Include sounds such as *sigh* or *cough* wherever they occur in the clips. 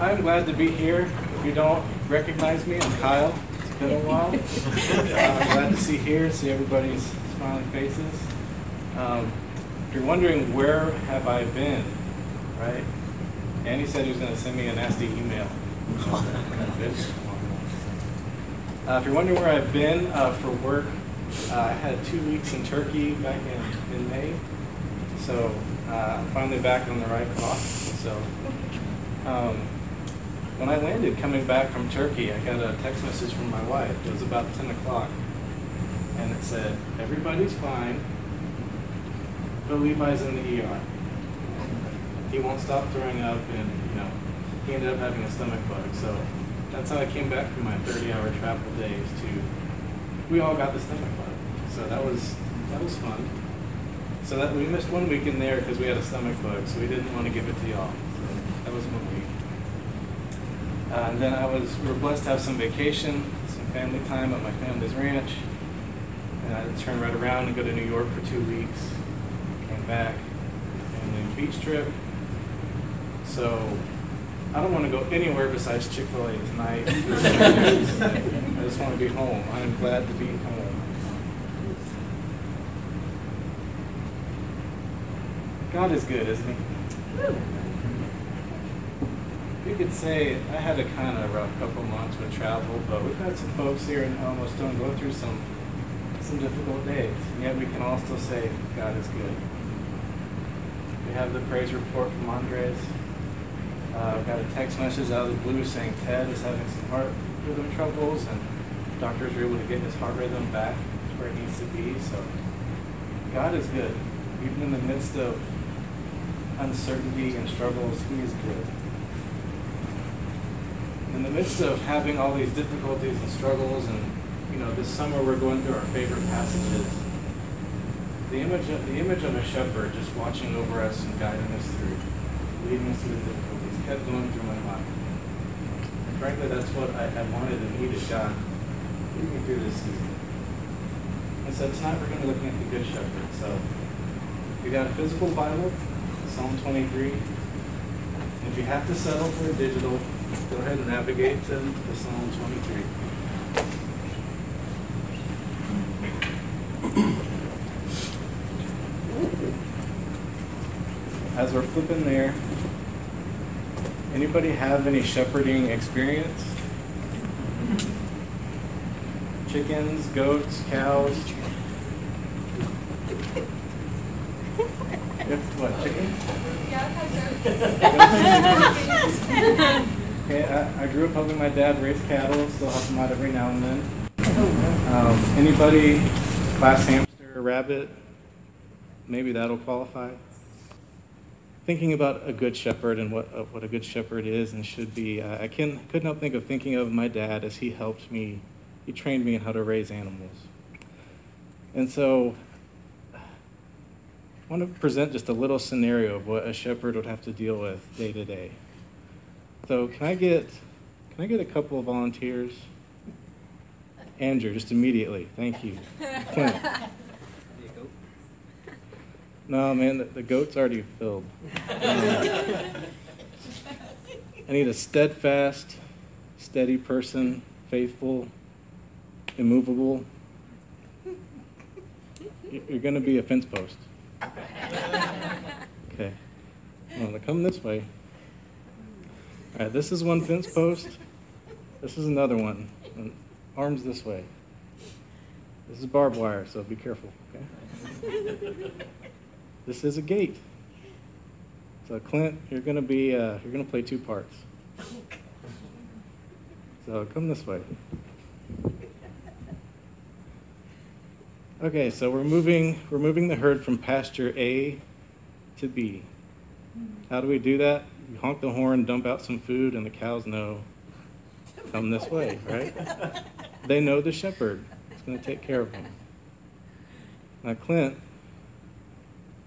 I'm glad to be here. If you don't recognize me, I'm Kyle. It's been a while. *laughs* Uh, I'm glad to see here, see everybody's smiling faces. Um, if you're wondering where have I been, right? Andy said he was going to send me a nasty email. Uh, if you're wondering where I've been uh, for work, uh, I had two weeks in Turkey back in, in May. So uh, I'm finally back on the right clock. So um, when I landed coming back from Turkey, I got a text message from my wife. It was about 10 o'clock. And it said, everybody's fine, but Levi's in the ER. He won't stop throwing up and, you know, he ended up having a stomach bug. So that's how I came back from my 30-hour travel days to, we all got the stomach bug. So that was, that was fun. So that, we missed one week in there because we had a stomach bug, so we didn't want to give it to y'all. So that was one week. Uh, and then I was, we were blessed to have some vacation, some family time at my family's ranch. And I turned right around and go to New York for two weeks. Came back, and then beach trip. So I don't want to go anywhere besides Chick-fil-A tonight. *laughs* I just want to be home. I'm glad to be home. God is good, isn't he? You could say I had a kind of rough couple months with travel, but we've had some folks here in Almost Stone go through some some difficult days, and yet we can still say God is good. We have the praise report from Andres. Uh, I've got a text message out of the blue saying Ted is having some heart rhythm troubles, and doctors were able to get his heart rhythm back to where it needs to be. So God is good, even in the midst of uncertainty and struggles. He is good. In the midst of having all these difficulties and struggles, and you know, this summer we're going through our favorite passages. The image of the image of a shepherd just watching over us and guiding us through, leading us through the difficulties, kept going through my mind. And frankly, that's what I, I wanted and needed. God, lead me through this season. And so tonight we're going to be looking at the Good Shepherd. So, you got a physical Bible, Psalm 23. If you have to settle for a digital, go ahead and navigate to, to Psalm 23. As we're flipping there, anybody have any shepherding experience? Chickens, goats, cows? If, what, chickens? *laughs* *laughs* *laughs* Okay, I, I grew up helping my dad raise cattle, still help him out every now and then. Um, anybody class hamster rabbit? Maybe that'll qualify. Thinking about a good shepherd and what, uh, what a good shepherd is and should be, uh, I can, couldn't help think of thinking of my dad as he helped me, he trained me in how to raise animals. And so I want to present just a little scenario of what a shepherd would have to deal with day to day. So can I get can I get a couple of volunteers? Andrew, just immediately. Thank you. Clint. *laughs* No, man, the, the goat's already filled. I need a steadfast, steady person, faithful, immovable. You- You're going to be a fence post. *laughs* Okay. Well, come this way. All right, this is one fence post. This is another one. And arms this way. This is barbed wire, so be careful, okay? *laughs* This is a gate. So Clint, you're gonna be uh, you're gonna play two parts. So come this way. Okay, so we're moving we're moving the herd from pasture A to B. How do we do that? You honk the horn, dump out some food, and the cows know come this way, right? They know the shepherd is going to take care of them. Now, Clint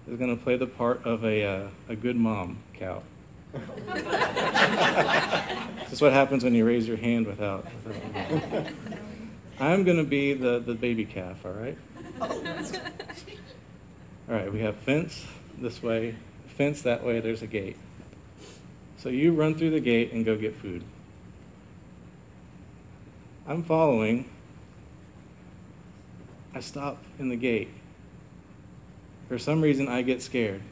is going to play the part of a, uh, a good mom cow. *laughs* this is what happens when you raise your hand without. without I'm going to be the, the baby calf, all right? All right, we have fence this way, fence that way, there's a gate. So you run through the gate and go get food. I'm following. I stop in the gate. For some reason, I get scared.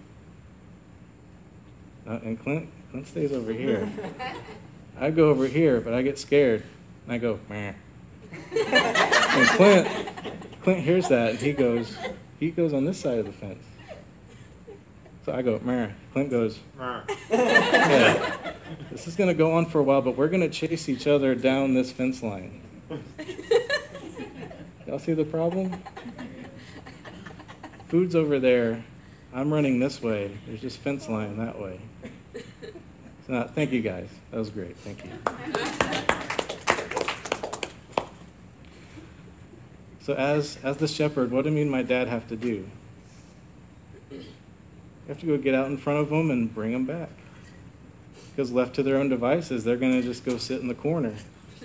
Uh, and Clint, Clint stays over here. *laughs* I go over here, but I get scared. And I go, Meh. and Clint, Clint hears that, and he goes, he goes on this side of the fence. So I go, Meh. Clint goes, *laughs* yeah, this is going to go on for a while, but we're going to chase each other down this fence line. *laughs* Y'all see the problem? Food's over there. I'm running this way. There's just fence line that way. So, uh, thank you guys. That was great. Thank you. So, as as the shepherd, what do me and my dad have to do? Have to go get out in front of them and bring them back. Because left to their own devices, they're going to just go sit in the corner,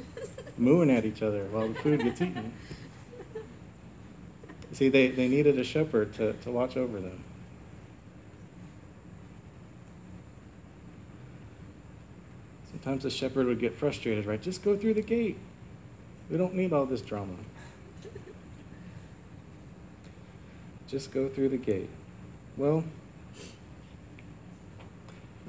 *laughs* mooing at each other while the food gets eaten. See, they, they needed a shepherd to, to watch over them. Sometimes the shepherd would get frustrated, right? Just go through the gate. We don't need all this drama. *laughs* Just go through the gate. Well,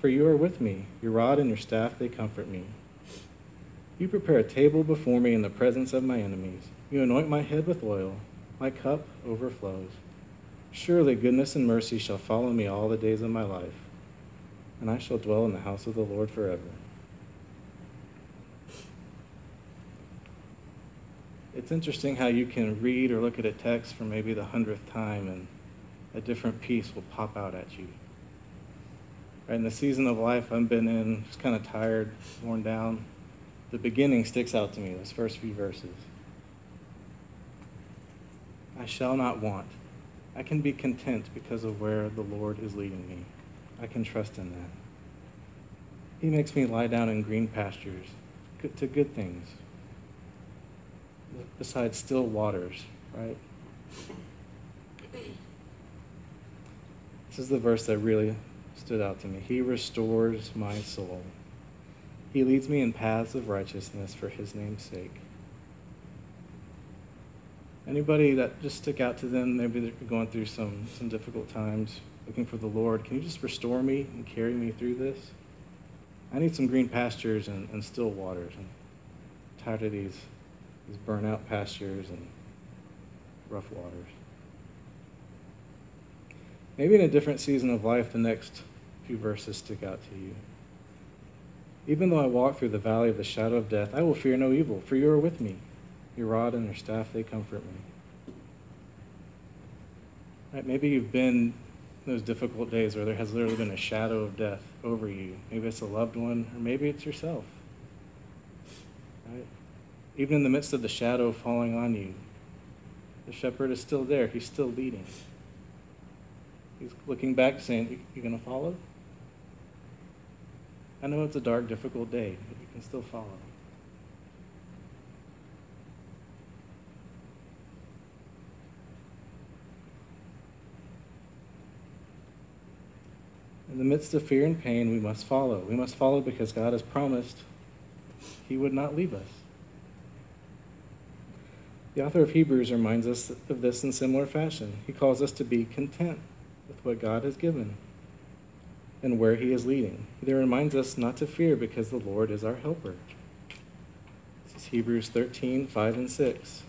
For you are with me, your rod and your staff, they comfort me. You prepare a table before me in the presence of my enemies. You anoint my head with oil, my cup overflows. Surely goodness and mercy shall follow me all the days of my life and I shall dwell in the house of the Lord forever. It's interesting how you can read or look at a text for maybe the hundredth time and a different piece will pop out at you. In the season of life I've been in, just kind of tired, worn down, the beginning sticks out to me, those first few verses. I shall not want. I can be content because of where the Lord is leading me. I can trust in that. He makes me lie down in green pastures to good things, besides still waters, right? This is the verse that really stood out to me. He restores my soul. He leads me in paths of righteousness for his name's sake. Anybody that just stick out to them, maybe they're going through some, some difficult times, looking for the Lord, can you just restore me and carry me through this? I need some green pastures and, and still waters. I'm tired of these, these burnout pastures and rough waters. Maybe in a different season of life, the next few verses stick out to you. Even though I walk through the valley of the shadow of death, I will fear no evil, for you are with me. Your rod and your staff, they comfort me. Right, maybe you've been those difficult days where there has literally been a shadow of death over you. Maybe it's a loved one, or maybe it's yourself. Right? Even in the midst of the shadow falling on you, the shepherd is still there. He's still leading. He's looking back saying, "You're going to follow? I know it's a dark, difficult day, but you can still follow. In the midst of fear and pain, we must follow. We must follow because God has promised He would not leave us. The author of Hebrews reminds us of this in similar fashion. He calls us to be content with what God has given and where He is leading. He reminds us not to fear because the Lord is our helper. This is Hebrews 13, 5 and 6.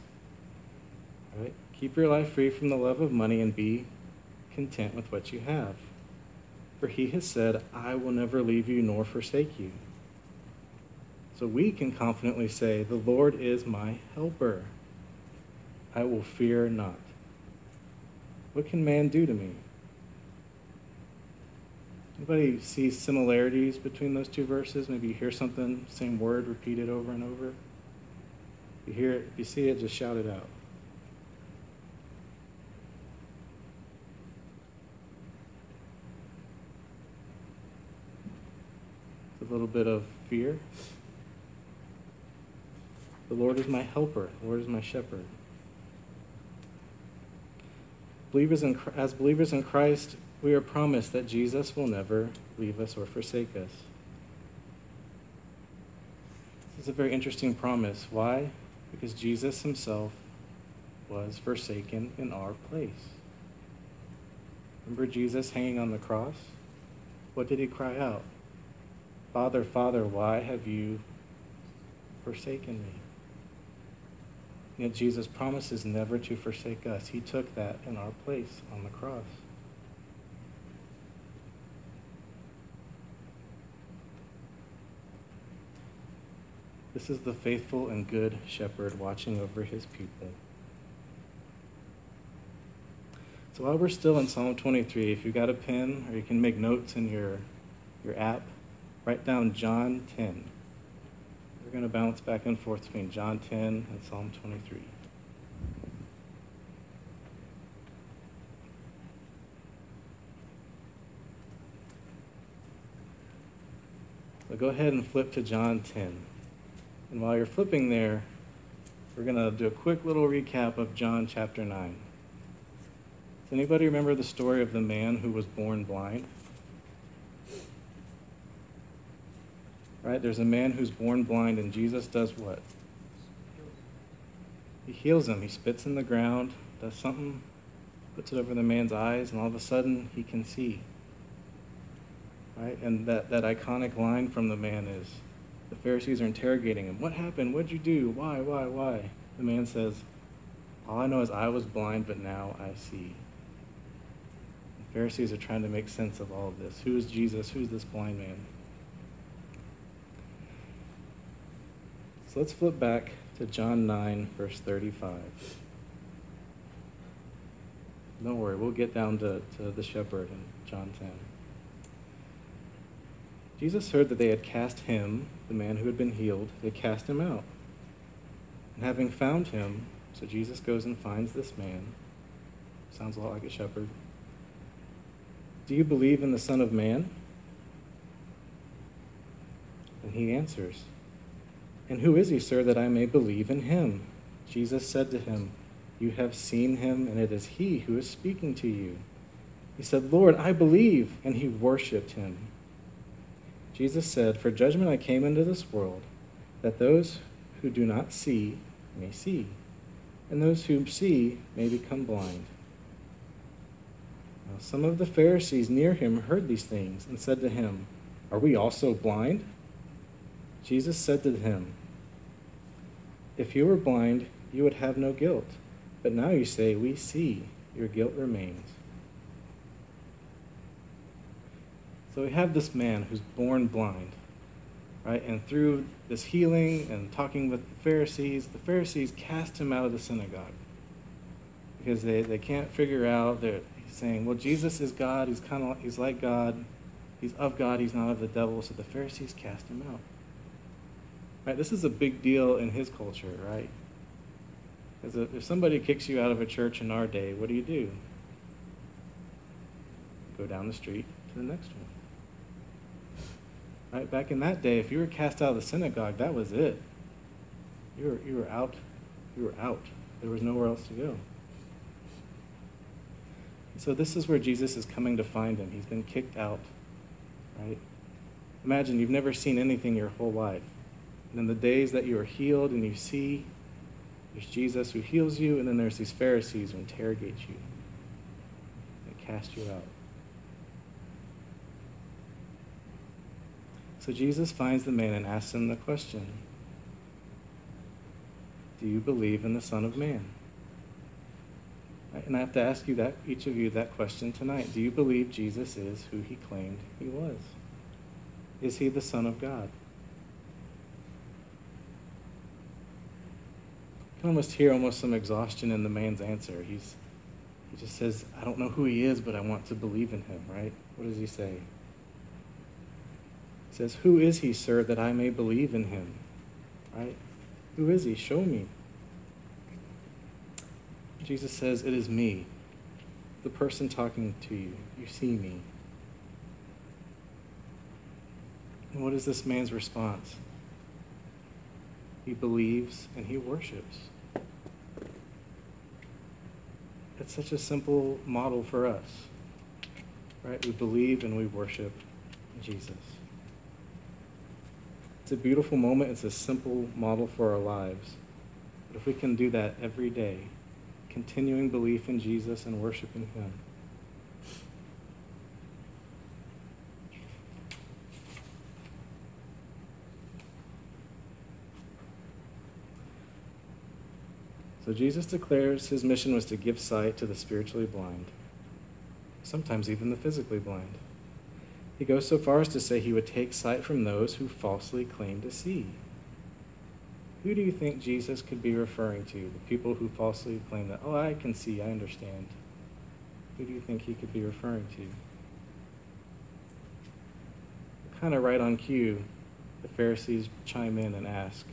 All right? Keep your life free from the love of money and be content with what you have. For he has said, I will never leave you nor forsake you. So we can confidently say, The Lord is my helper. I will fear not. What can man do to me? Anybody see similarities between those two verses? Maybe you hear something, same word repeated over and over. If you hear it, if you see it, just shout it out. a little bit of fear. The Lord is my helper. The Lord is my shepherd. Believers in, as believers in Christ, we are promised that Jesus will never leave us or forsake us. This is a very interesting promise. Why? Because Jesus himself was forsaken in our place. Remember Jesus hanging on the cross? What did he cry out? Father, Father, why have you forsaken me? Yet Jesus promises never to forsake us. He took that in our place on the cross. This is the faithful and good shepherd watching over his people. So while we're still in Psalm 23, if you've got a pen or you can make notes in your, your app, write down John 10. We're going to bounce back and forth between John 10 and Psalm 23. So go ahead and flip to John 10. And while you're flipping there, we're going to do a quick little recap of John chapter 9. Does anybody remember the story of the man who was born blind? Right? There's a man who's born blind, and Jesus does what? He heals him. He spits in the ground, does something, puts it over the man's eyes, and all of a sudden he can see. Right? And that, that iconic line from the man is the Pharisees are interrogating him. What happened? What'd you do? Why, why, why? The man says, All I know is I was blind, but now I see. The Pharisees are trying to make sense of all of this. Who is Jesus? Who's this blind man? So let's flip back to John 9, verse 35. Don't worry, we'll get down to, to the shepherd in John 10. Jesus heard that they had cast him, the man who had been healed, they cast him out. And having found him, so Jesus goes and finds this man. Sounds a lot like a shepherd. Do you believe in the Son of Man? And he answers, and who is he, sir, that I may believe in him? Jesus said to him, You have seen him, and it is he who is speaking to you. He said, Lord, I believe, and he worshiped him. Jesus said, For judgment I came into this world, that those who do not see may see, and those who see may become blind. Now, some of the Pharisees near him heard these things and said to him, Are we also blind? Jesus said to him, if you were blind, you would have no guilt. But now you say, We see, your guilt remains. So we have this man who's born blind, right? And through this healing and talking with the Pharisees, the Pharisees cast him out of the synagogue because they, they can't figure out. They're saying, Well, Jesus is God. He's kind of he's like God. He's of God. He's not of the devil. So the Pharisees cast him out. Right? This is a big deal in his culture, right? Because if somebody kicks you out of a church in our day, what do you do? Go down the street to the next one. Right? Back in that day, if you were cast out of the synagogue, that was it. You were, you were out. You were out. There was nowhere else to go. So this is where Jesus is coming to find him. He's been kicked out, right? Imagine you've never seen anything your whole life. And in the days that you are healed and you see, there's Jesus who heals you, and then there's these Pharisees who interrogate you and cast you out. So Jesus finds the man and asks him the question Do you believe in the Son of Man? And I have to ask you that, each of you, that question tonight. Do you believe Jesus is who he claimed he was? Is he the Son of God? You can almost hear almost some exhaustion in the man's answer. He's, he just says, I don't know who he is, but I want to believe in him, right? What does he say? Says, Who is he, sir, that I may believe in him? Right? Who is he? Show me. Jesus says, It is me, the person talking to you. You see me. And what is this man's response? He believes and he worships. It's such a simple model for us. Right? We believe and we worship Jesus. It's a beautiful moment. It's a simple model for our lives. But if we can do that every day, continuing belief in Jesus and worshiping Him, So Jesus declares his mission was to give sight to the spiritually blind, sometimes even the physically blind. He goes so far as to say he would take sight from those who falsely claim to see. Who do you think Jesus could be referring to? The people who falsely claim that, oh, I can see, I understand. Who do you think he could be referring to? Kind of right on cue, the Pharisees chime in and ask,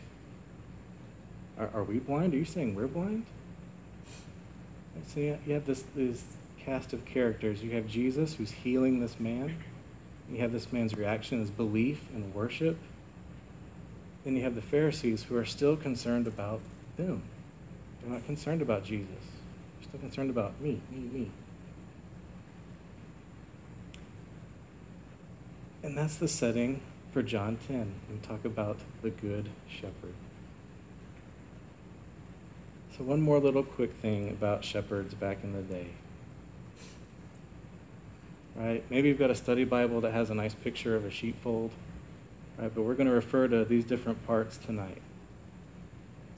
are, are we blind? Are you saying we're blind? So you have this, this cast of characters. You have Jesus who's healing this man. You have this man's reaction, his belief and worship. Then you have the Pharisees who are still concerned about them. They're not concerned about Jesus. They're still concerned about me, me, me. And that's the setting for John 10. and talk about the Good Shepherd. So, one more little quick thing about shepherds back in the day. Right? Maybe you've got a study Bible that has a nice picture of a sheepfold. Right? But we're going to refer to these different parts tonight.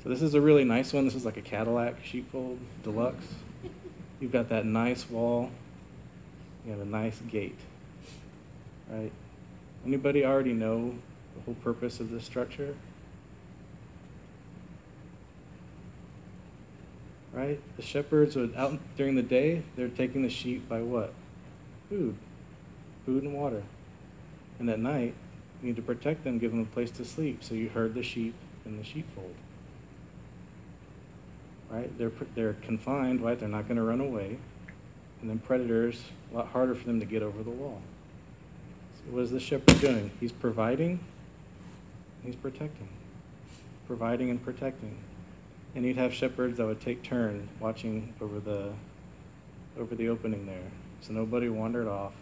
So, this is a really nice one. This is like a Cadillac sheepfold deluxe. *laughs* You've got that nice wall. You have a nice gate. Right? Anybody already know the whole purpose of this structure? right? The shepherds would out during the day, they're taking the sheep by what? Food. Food and water. And at night, you need to protect them, give them a place to sleep. So you herd the sheep in the sheepfold. Right? They're, they're confined, right? They're not going to run away. And then predators, a lot harder for them to get over the wall. So what is the shepherd doing? He's providing, he's protecting. Providing and protecting and you'd have shepherds that would take turn watching over the over the opening there, so nobody wandered off,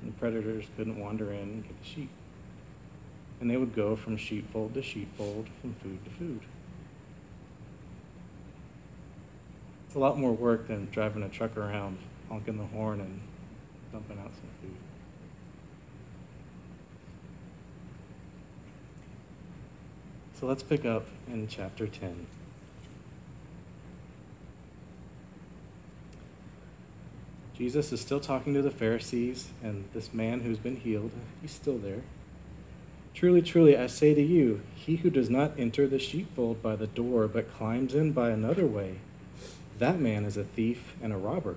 and the predators couldn't wander in and get the sheep. And they would go from sheepfold to sheepfold, from food to food. It's a lot more work than driving a truck around, honking the horn, and dumping out some food. So let's pick up in chapter 10. Jesus is still talking to the Pharisees, and this man who's been healed, he's still there. Truly, truly, I say to you, he who does not enter the sheepfold by the door, but climbs in by another way, that man is a thief and a robber.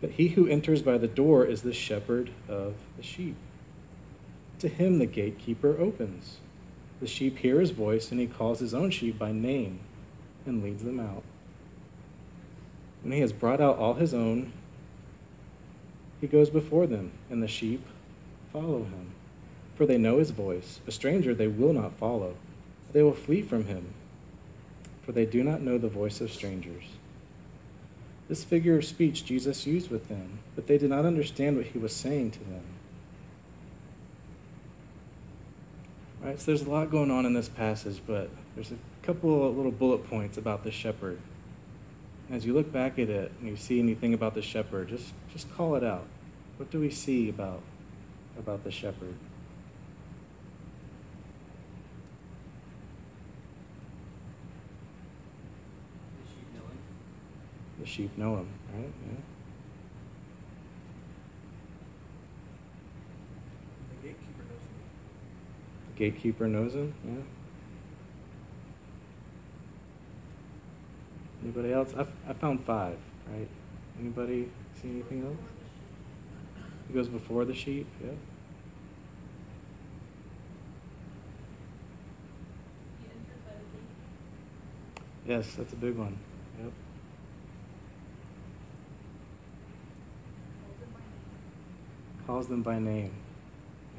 But he who enters by the door is the shepherd of the sheep. To him the gatekeeper opens. The sheep hear his voice, and he calls his own sheep by name and leads them out. When he has brought out all his own, he goes before them, and the sheep follow him. For they know his voice. A stranger they will not follow. They will flee from him, for they do not know the voice of strangers. This figure of speech Jesus used with them, but they did not understand what he was saying to them. Right, so there's a lot going on in this passage, but there's a couple of little bullet points about the shepherd. As you look back at it and you see anything about the shepherd, just, just call it out. What do we see about, about the shepherd? The sheep know him, The sheep know him, right? Yeah. The gatekeeper knows him. The gatekeeper knows him. Yeah. Anybody else? I, found five, right? Anybody see anything else? It goes before the sheep, yeah? Yes, that's a big one. Yep. Calls them by name.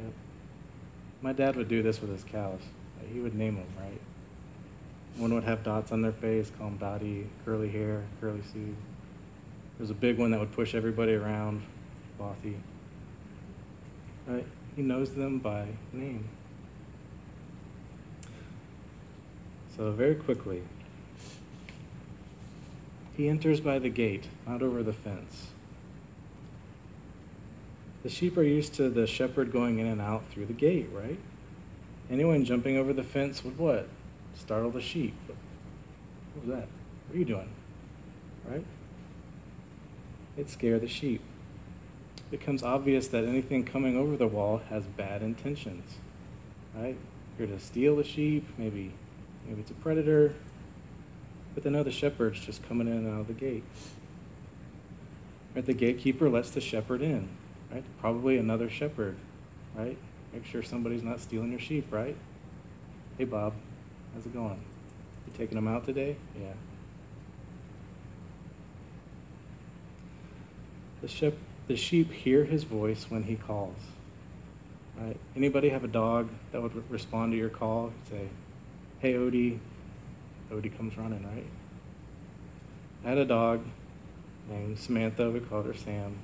Yep. My dad would do this with his cows. He would name them, right? One would have dots on their face, call them Dottie, curly hair, curly Sue. There's a big one that would push everybody around, Bothy. Right? He knows them by name. So, very quickly, he enters by the gate, not over the fence. The sheep are used to the shepherd going in and out through the gate, right? Anyone jumping over the fence would what? Startle the sheep. What was that? What are you doing? Right? It scare the sheep. It becomes obvious that anything coming over the wall has bad intentions. Right? Here to steal the sheep, maybe maybe it's a predator. But they know the shepherd's just coming in and out of the gate. Right? The gatekeeper lets the shepherd in. Right? Probably another shepherd. Right? Make sure somebody's not stealing your sheep, right? Hey Bob, how's it going? You taking them out today? Yeah. The sheep, the sheep hear his voice when he calls. Right? Anybody have a dog that would respond to your call? Say, "Hey Odie." Odie comes running, right? I had a dog named Samantha. We called her Sam.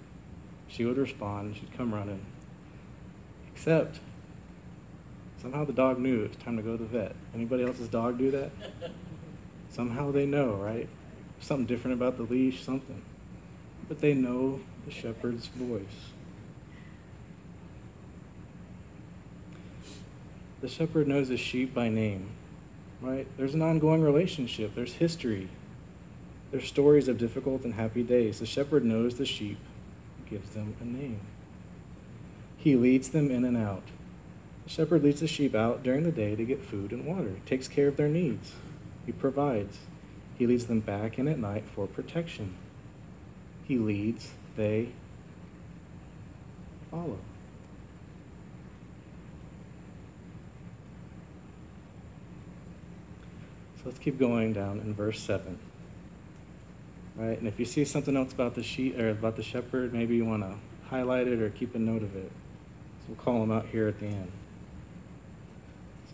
She would respond. She'd come running. Except somehow the dog knew it was time to go to the vet. Anybody else's dog do that? somehow they know, right? Something different about the leash, something but they know the shepherd's voice. The shepherd knows his sheep by name, right? There's an ongoing relationship, there's history, there's stories of difficult and happy days. The shepherd knows the sheep, gives them a name. He leads them in and out. The shepherd leads the sheep out during the day to get food and water, takes care of their needs, he provides. He leads them back in at night for protection. He leads, they follow. So let's keep going down in verse 7. Right? And if you see something else about the sheep or about the shepherd, maybe you want to highlight it or keep a note of it. So we'll call them out here at the end.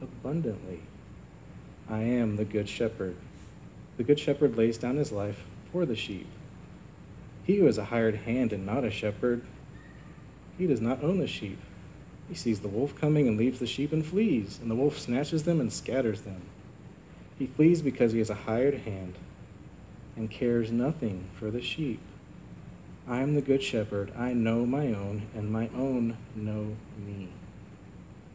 abundantly. I am the good shepherd. The good shepherd lays down his life for the sheep. He who is a hired hand and not a shepherd, he does not own the sheep. He sees the wolf coming and leaves the sheep and flees, and the wolf snatches them and scatters them. He flees because he is a hired hand and cares nothing for the sheep. I am the good shepherd. I know my own, and my own know me.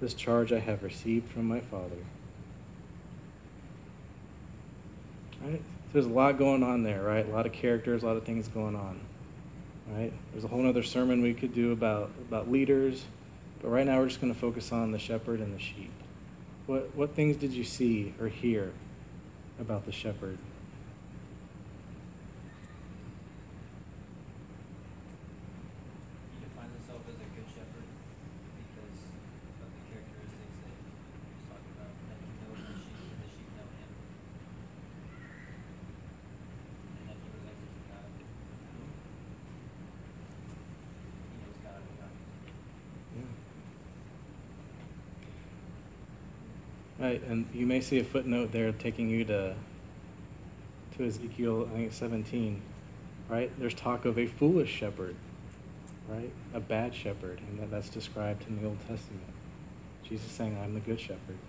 This charge I have received from my Father. Right? There's a lot going on there, right? A lot of characters, a lot of things going on right? There's a whole other sermon we could do about, about leaders, but right now we're just going to focus on the shepherd and the sheep. What, what things did you see or hear about the shepherd? Right, and you may see a footnote there taking you to to Ezekiel, I think it's 17, right? There's talk of a foolish shepherd, right? A bad shepherd, and that, that's described in the Old Testament. Jesus saying, I'm the good shepherd.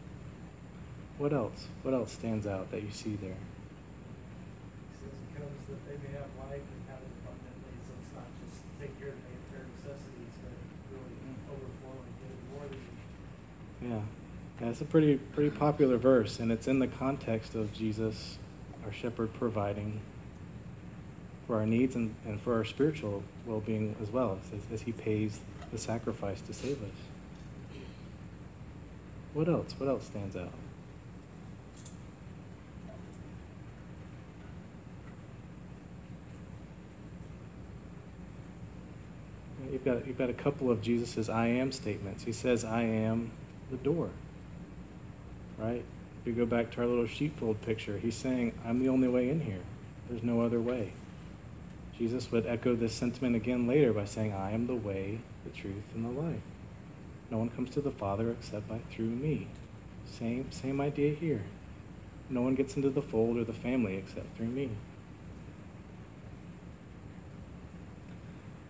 What else? What else stands out that you see there? He says it comes that they may have life and have it abundantly, so it's not just take care of their necessities, but really mm. overflowing, giving more than you. Yeah. Yeah, it's a pretty pretty popular verse, and it's in the context of Jesus, our shepherd, providing for our needs and, and for our spiritual well-being as well, as, as he pays the sacrifice to save us. What else? What else stands out? You've got, you've got a couple of Jesus' I am statements. He says, I am the door. Right? If you go back to our little sheepfold picture, he's saying, I'm the only way in here. There's no other way. Jesus would echo this sentiment again later by saying, I am the way, the truth, and the life. No one comes to the Father except by through me. Same, same idea here. No one gets into the fold or the family except through me.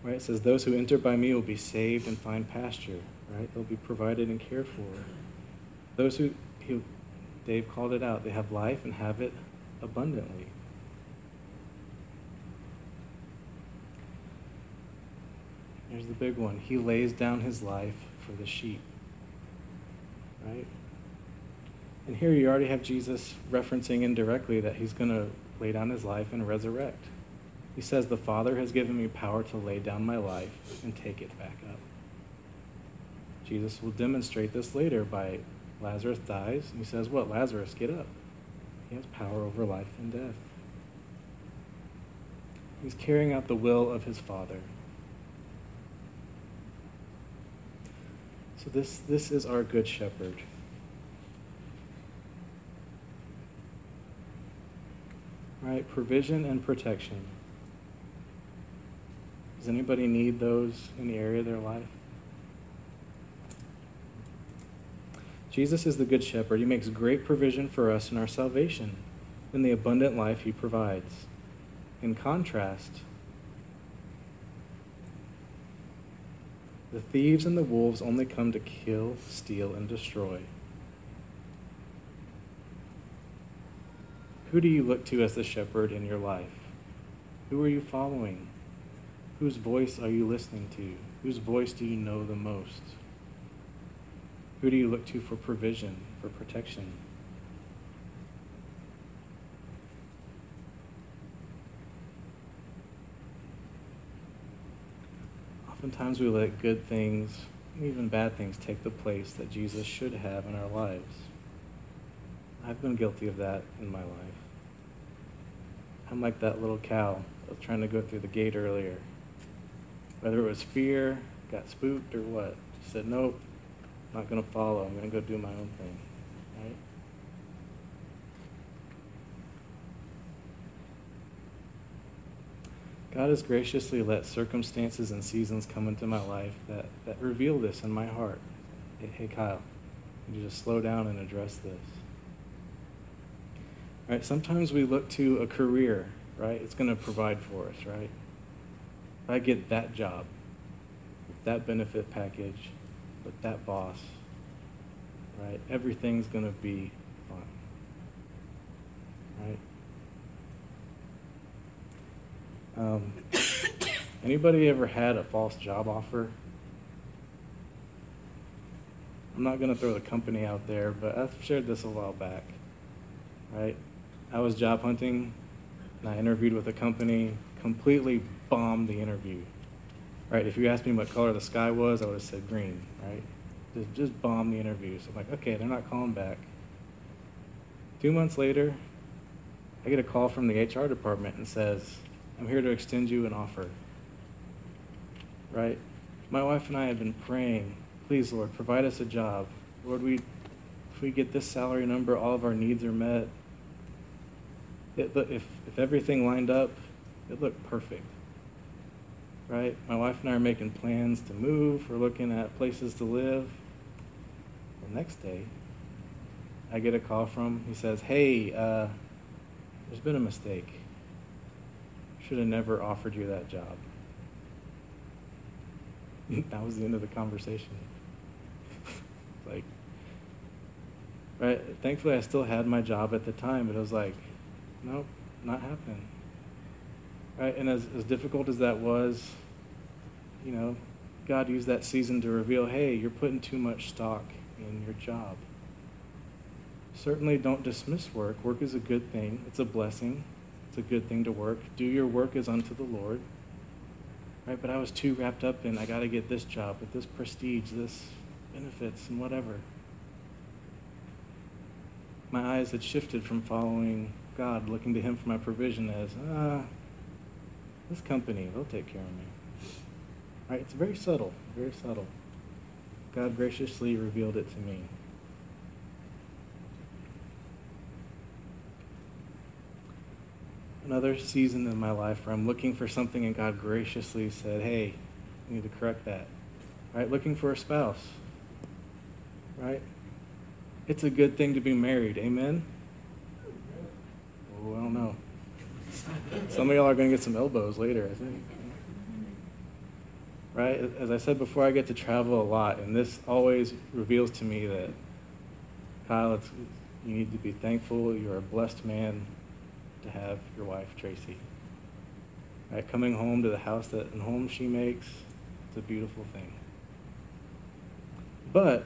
Right? It says, Those who enter by me will be saved and find pasture. Right? They'll be provided and cared for. Those who, who Dave called it out, they have life and have it abundantly. Here's the big one. He lays down his life for the sheep. Right? And here you already have Jesus referencing indirectly that he's going to lay down his life and resurrect. He says, The Father has given me power to lay down my life and take it back up. Jesus will demonstrate this later by Lazarus dies, and he says, What? Lazarus, get up. He has power over life and death. He's carrying out the will of his Father. So this, this is our good shepherd. Right? Provision and protection. Does anybody need those in the area of their life? Jesus is the Good Shepherd. He makes great provision for us in our salvation, in the abundant life He provides. In contrast, the thieves and the wolves only come to kill, steal, and destroy. Who do you look to as the shepherd in your life? Who are you following? Whose voice are you listening to? Whose voice do you know the most? Who do you look to for provision, for protection? Oftentimes we let good things, even bad things, take the place that Jesus should have in our lives. I've been guilty of that in my life. I'm like that little cow that was trying to go through the gate earlier. Whether it was fear, got spooked, or what, just said, nope, I'm not going to follow. I'm going to go do my own thing. Right? God has graciously let circumstances and seasons come into my life that, that reveal this in my heart. Hey, hey Kyle, you just slow down and address this. Right? Sometimes we look to a career, right? It's going to provide for us, right? If I get that job, that benefit package, that boss, right? Everything's going to be fine, right? Um, *coughs* anybody ever had a false job offer? I'm not going to throw the company out there, but I've shared this a while back, right? I was job hunting, and I interviewed with a company, completely bombed the interview right? If you asked me what color the sky was, I would have said green, right? Just, just bomb the interview. So I'm like, okay, they're not calling back. Two months later, I get a call from the HR department and says, I'm here to extend you an offer. Right? My wife and I have been praying, please, Lord, provide us a job. Lord, we, if we get this salary number, all of our needs are met. It, if, if everything lined up, it looked perfect right? My wife and I are making plans to move. We're looking at places to live. The next day, I get a call from, he says, hey, uh, there's been a mistake. Should have never offered you that job. *laughs* that was the end of the conversation. *laughs* like, right? Thankfully, I still had my job at the time, but it was like, nope, not happening. Right? And as, as difficult as that was, you know, God used that season to reveal hey, you're putting too much stock in your job. Certainly don't dismiss work. Work is a good thing, it's a blessing, it's a good thing to work. Do your work as unto the Lord. Right? But I was too wrapped up in I got to get this job with this prestige, this benefits, and whatever. My eyes had shifted from following God, looking to Him for my provision, as, ah, this company, they'll take care of me. Right? It's very subtle, very subtle. God graciously revealed it to me. Another season in my life where I'm looking for something and God graciously said, hey, you need to correct that. Right? Looking for a spouse. Right? It's a good thing to be married. Amen? Oh, I don't know. Some of y'all are going to get some elbows later, I think right? As I said before, I get to travel a lot, and this always reveals to me that, Kyle, it's, you need to be thankful. You're a blessed man to have your wife, Tracy. Right? Coming home to the house that and home she makes, it's a beautiful thing. But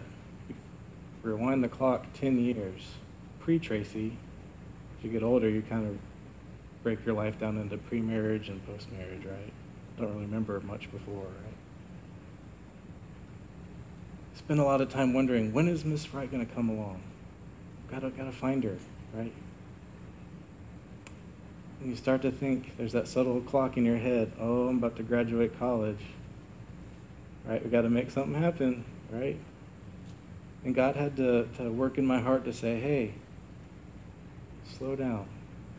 rewind the clock 10 years pre Tracy. As you get older, you kind of break your life down into pre marriage and post marriage, right? Don't really remember much before, right? spend a lot of time wondering when is Miss Right going to come along? Gotta gotta find her, right? And you start to think there's that subtle clock in your head. Oh, I'm about to graduate college. Right? We got to make something happen, right? And God had to, to work in my heart to say, hey, slow down.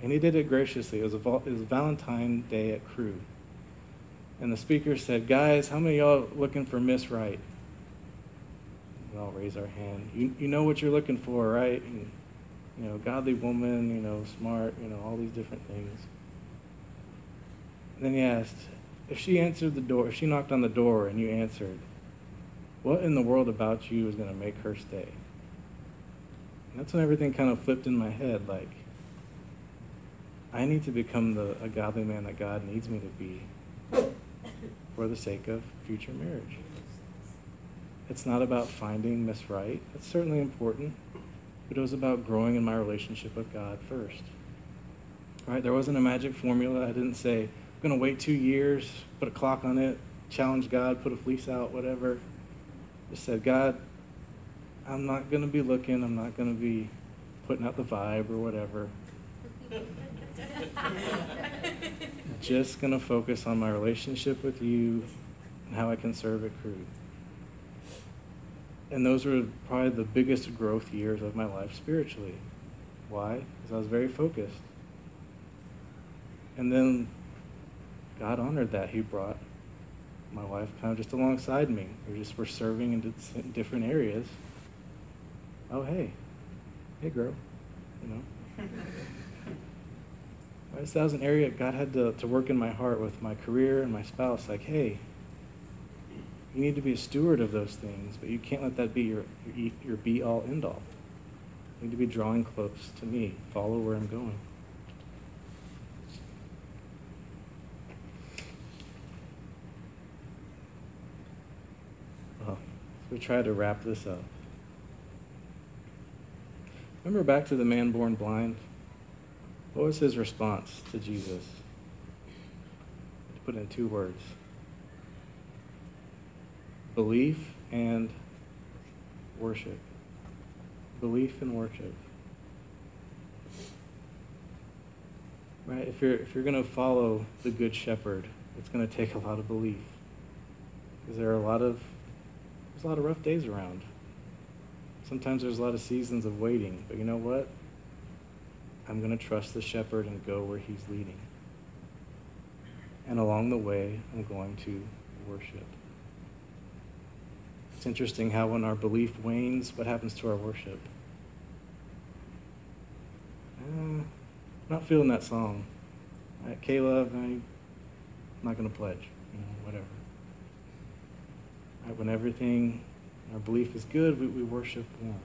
And he did it graciously. It was, a, it was Valentine Day at Cru. And the speaker said, guys, how many y'all looking for Miss Right? we all raise our hand. You, you know what you're looking for, right? And, you know, godly woman, you know, smart, you know, all these different things. And then he asked, if she answered the door, if she knocked on the door and you answered, what in the world about you is going to make her stay? And that's when everything kind of flipped in my head. Like, I need to become the, a godly man that God needs me to be for the sake of future marriage. It's not about finding Miss Right. That's certainly important, but it was about growing in my relationship with God first. Right? There wasn't a magic formula. I didn't say, I'm going to wait two years, put a clock on it, challenge God, put a fleece out, whatever. Just said, God, I'm not going to be looking. I'm not going to be putting out the vibe or whatever. *laughs* Just going to focus on my relationship with you and how I can serve at Cru. and those were probably the biggest growth years of my life spiritually. Why? Because I was very focused. And then God honored that. He brought my wife kind of just alongside me. We just were serving in different areas. Oh, hey. Hey, girl. You know? *laughs* right, so that was an area God had to, to work in my heart with my career and my spouse. Like, hey, you need to be a steward of those things, but you can't let that be your, your, your be all end all. You need to be drawing close to me. Follow where I'm going. Well, we try to wrap this up. Remember back to the man born blind? What was his response to Jesus? To put in two words belief and worship. Belief and worship. Right? If you're if you're going to follow the good shepherd, it's going to take a lot of belief. Because there are a lot of there's a lot of rough days around. Sometimes there's a lot of seasons of waiting, but you know what? I'm going to trust the shepherd and go where he's leading. And along the way, I'm going to worship. It's interesting how when our belief wanes, what happens to our worship? Uh, not feeling that song, right, Caleb, I'm not going to pledge, you know, whatever. Right, when everything, our belief is good, we, we worship more.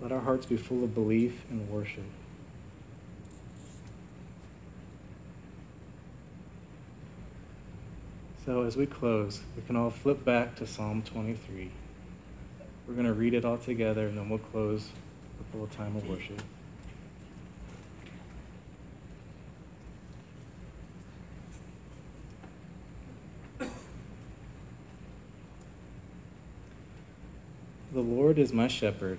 Let our hearts be full of belief and worship. So as we close, we can all flip back to Psalm 23. We're going to read it all together and then we'll close with a little time of worship. The Lord is my shepherd,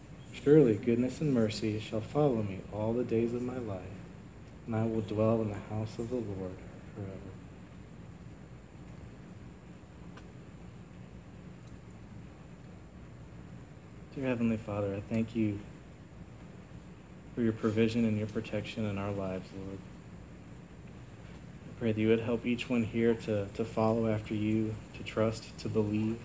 Surely goodness and mercy shall follow me all the days of my life, and I will dwell in the house of the Lord forever. Dear Heavenly Father, I thank you for your provision and your protection in our lives, Lord. I pray that you would help each one here to, to follow after you, to trust, to believe.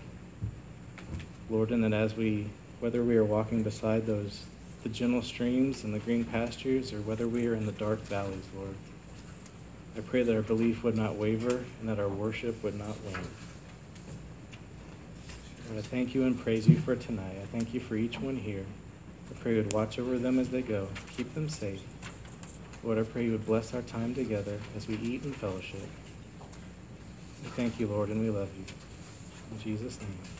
Lord, and that as we, whether we are walking beside those, the gentle streams and the green pastures, or whether we are in the dark valleys, Lord, I pray that our belief would not waver and that our worship would not wane. Lord, I thank you and praise you for tonight. I thank you for each one here. I pray you would watch over them as they go, keep them safe. Lord, I pray you would bless our time together as we eat and fellowship. We thank you, Lord, and we love you. In Jesus' name.